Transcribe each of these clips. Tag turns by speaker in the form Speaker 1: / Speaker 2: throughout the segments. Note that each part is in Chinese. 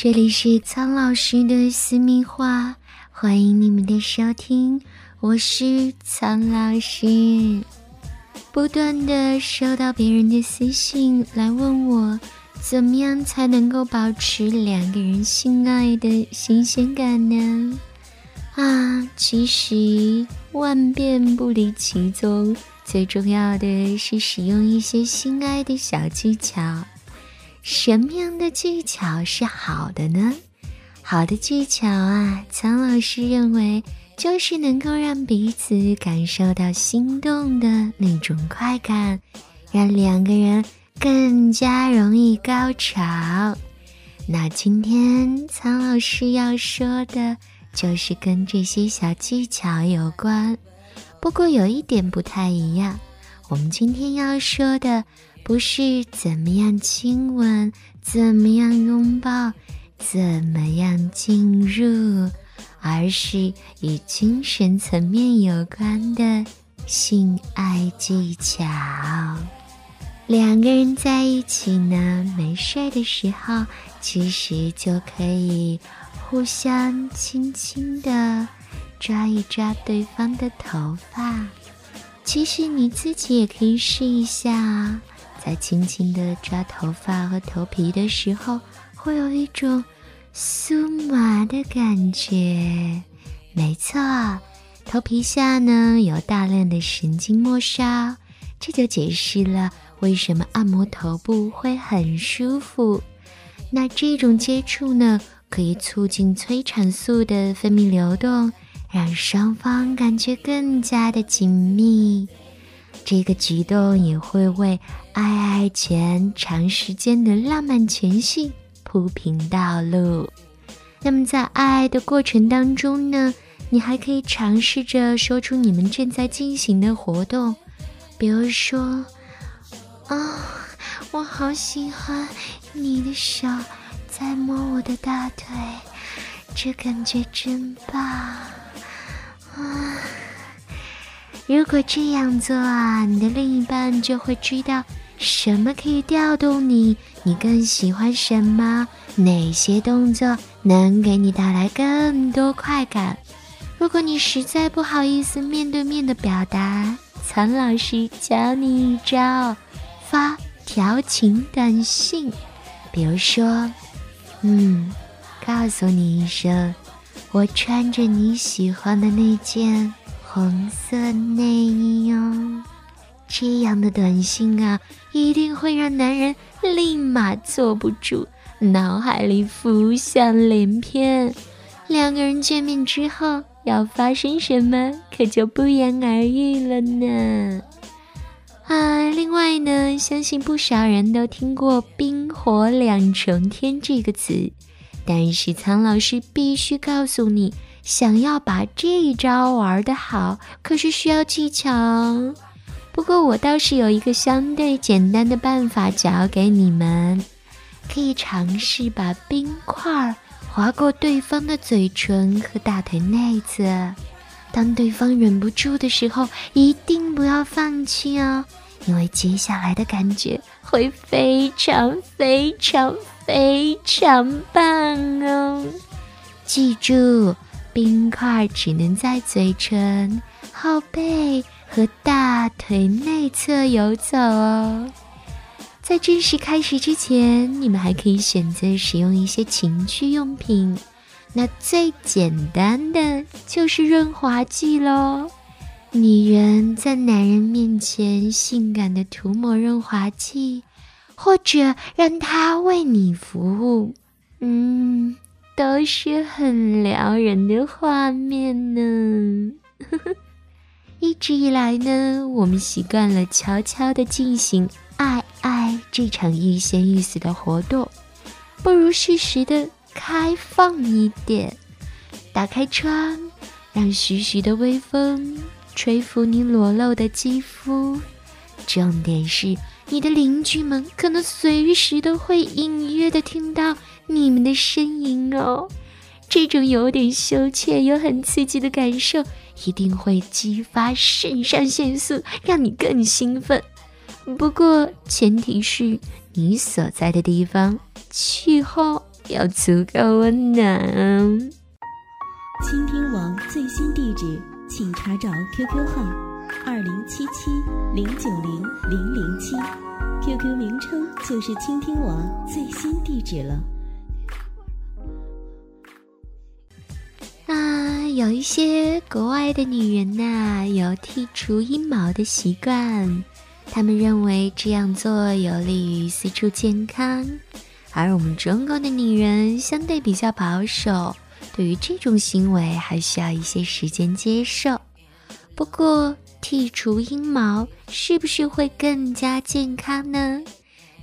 Speaker 1: 这里是苍老师的私密话，欢迎你们的收听，我是苍老师。不断的收到别人的私信来问我，怎么样才能够保持两个人性爱的新鲜感呢？啊，其实万变不离其宗，最重要的是使用一些性爱的小技巧。什么样的技巧是好的呢？好的技巧啊，苍老师认为就是能够让彼此感受到心动的那种快感，让两个人更加容易高潮。那今天苍老师要说的就是跟这些小技巧有关，不过有一点不太一样，我们今天要说的。不是怎么样亲吻，怎么样拥抱，怎么样进入，而是与精神层面有关的性爱技巧。两个人在一起呢，没事的时候，其实就可以互相轻轻的抓一抓对方的头发。其实你自己也可以试一下啊。在轻轻的抓头发和头皮的时候，会有一种酥麻的感觉。没错，头皮下呢有大量的神经末梢，这就解释了为什么按摩头部会很舒服。那这种接触呢，可以促进催产素的分泌流动，让双方感觉更加的紧密。这个举动也会为爱爱前长时间的浪漫前戏铺平道路。那么在爱的过程当中呢，你还可以尝试着说出你们正在进行的活动，比如说：“啊，我好喜欢你的手在摸我的大腿，这感觉真棒。”啊。如果这样做啊，你的另一半就会知道什么可以调动你，你更喜欢什么，哪些动作能给你带来更多快感。如果你实在不好意思面对面的表达，苍老师教你一招：发调情短信，比如说，嗯，告诉你一声，我穿着你喜欢的那件。红色内衣哦，这样的短信啊，一定会让男人立马坐不住，脑海里浮想联翩。两个人见面之后要发生什么，可就不言而喻了呢。啊，另外呢，相信不少人都听过“冰火两重天”这个词，但是苍老师必须告诉你。想要把这一招玩得好，可是需要技巧。不过我倒是有一个相对简单的办法教给你们，可以尝试把冰块划过对方的嘴唇和大腿内侧。当对方忍不住的时候，一定不要放弃哦，因为接下来的感觉会非常非常非常棒哦！记住。冰块只能在嘴唇、后背和大腿内侧游走哦。在正式开始之前，你们还可以选择使用一些情趣用品。那最简单的就是润滑剂喽。女人在男人面前性感的涂抹润滑剂，或者让他为你服务。嗯。都是很撩人的画面呢。一直以来呢，我们习惯了悄悄的进行爱爱这场欲仙欲死的活动，不如适时的开放一点，打开窗，让徐徐的微风吹拂你裸露的肌肤。重点是，你的邻居们可能随时都会隐约的听到。你们的声音哦，这种有点羞怯又很刺激的感受，一定会激发肾上腺素，让你更兴奋。不过前提是你所在的地方气候要足够温暖。
Speaker 2: 倾听网最新地址，请查找 QQ 号二零七七零九零零零七，QQ 名称就是倾听网最新地址了。
Speaker 1: 有一些国外的女人呐，有剔除阴毛的习惯，她们认为这样做有利于私处健康。而我们中国的女人相对比较保守，对于这种行为还需要一些时间接受。不过，剔除阴毛是不是会更加健康呢？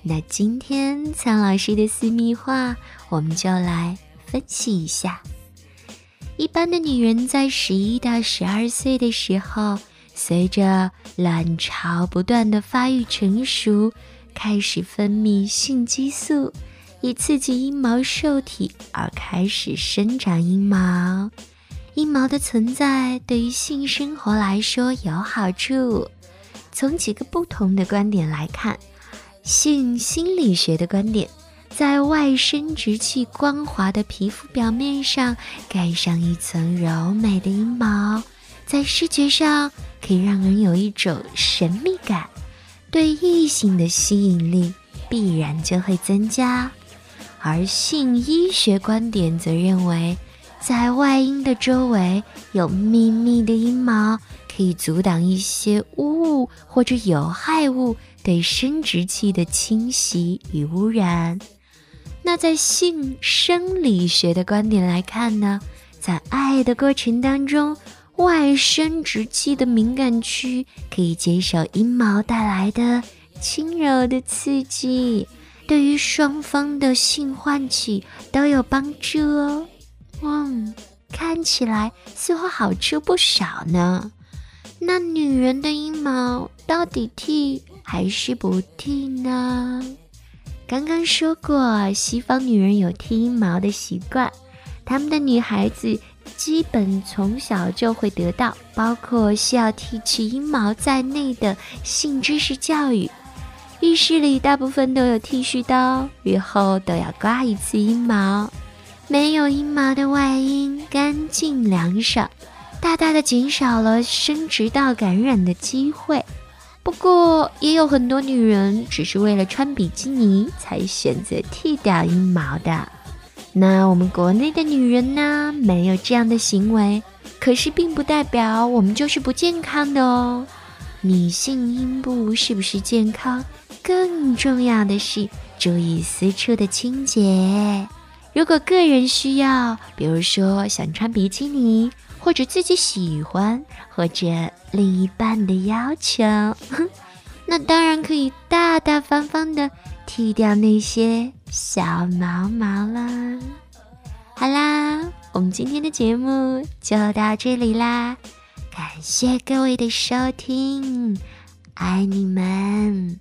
Speaker 1: 那今天苍老师的私密话，我们就来分析一下。一般的女人在十一到十二岁的时候，随着卵巢不断的发育成熟，开始分泌性激素，以刺激阴毛受体而开始生长阴毛。阴毛的存在对于性生活来说有好处。从几个不同的观点来看，性心理学的观点。在外生殖器光滑的皮肤表面上盖上一层柔美的阴毛，在视觉上可以让人有一种神秘感，对异性的吸引力必然就会增加。而性医学观点则认为，在外阴的周围有密密的阴毛，可以阻挡一些污物或者有害物对生殖器的侵袭与污染。那在性生理学的观点来看呢，在爱的过程当中，外生殖器的敏感区可以接受阴毛带来的轻柔的刺激，对于双方的性唤起都有帮助哦。嗯，看起来似乎好处不少呢。那女人的阴毛到底剃还是不剃呢？刚刚说过，西方女人有剃阴毛的习惯，她们的女孩子基本从小就会得到包括需要剃去阴毛在内的性知识教育。浴室里大部分都有剃须刀，日后都要刮一次阴毛。没有阴毛的外阴干净凉爽，大大的减少了生殖道感染的机会。不过，也有很多女人只是为了穿比基尼才选择剃掉阴毛的。那我们国内的女人呢，没有这样的行为，可是并不代表我们就是不健康的哦。女性阴部是不是健康，更重要的是注意私处的清洁。如果个人需要，比如说想穿比基尼。或者自己喜欢，或者另一半的要求，那当然可以大大方方的剃掉那些小毛毛了。好啦，我们今天的节目就到这里啦，感谢各位的收听，爱你们。